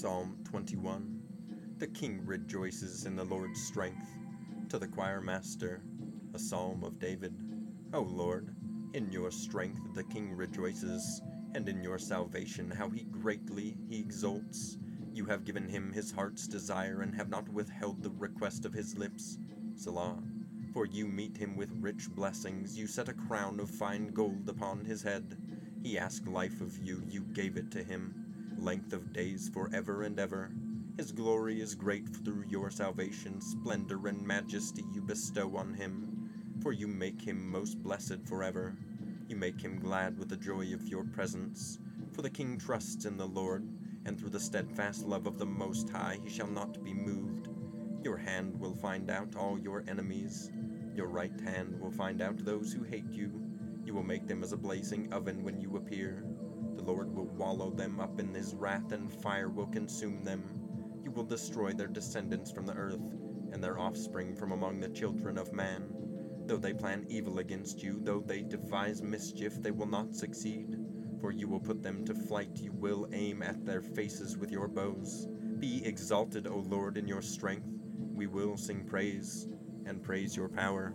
Psalm 21 The king rejoices in the Lord's strength. To the choir master, a psalm of David. O Lord, in your strength the king rejoices, and in your salvation how he greatly he exults. You have given him his heart's desire, and have not withheld the request of his lips. Selah. For you meet him with rich blessings, you set a crown of fine gold upon his head. He asked life of you, you gave it to him length of days forever and ever. His glory is great through your salvation, splendor and majesty you bestow on him, for you make him most blessed forever. You make him glad with the joy of your presence. For the king trusts in the Lord, and through the steadfast love of the Most High he shall not be moved. Your hand will find out all your enemies. Your right hand will find out those who hate you. You will make them as a blazing oven when you appear. Lord will wallow them up in his wrath, and fire will consume them. You will destroy their descendants from the earth, and their offspring from among the children of man. Though they plan evil against you, though they devise mischief, they will not succeed. For you will put them to flight, you will aim at their faces with your bows. Be exalted, O Lord, in your strength. We will sing praise and praise your power.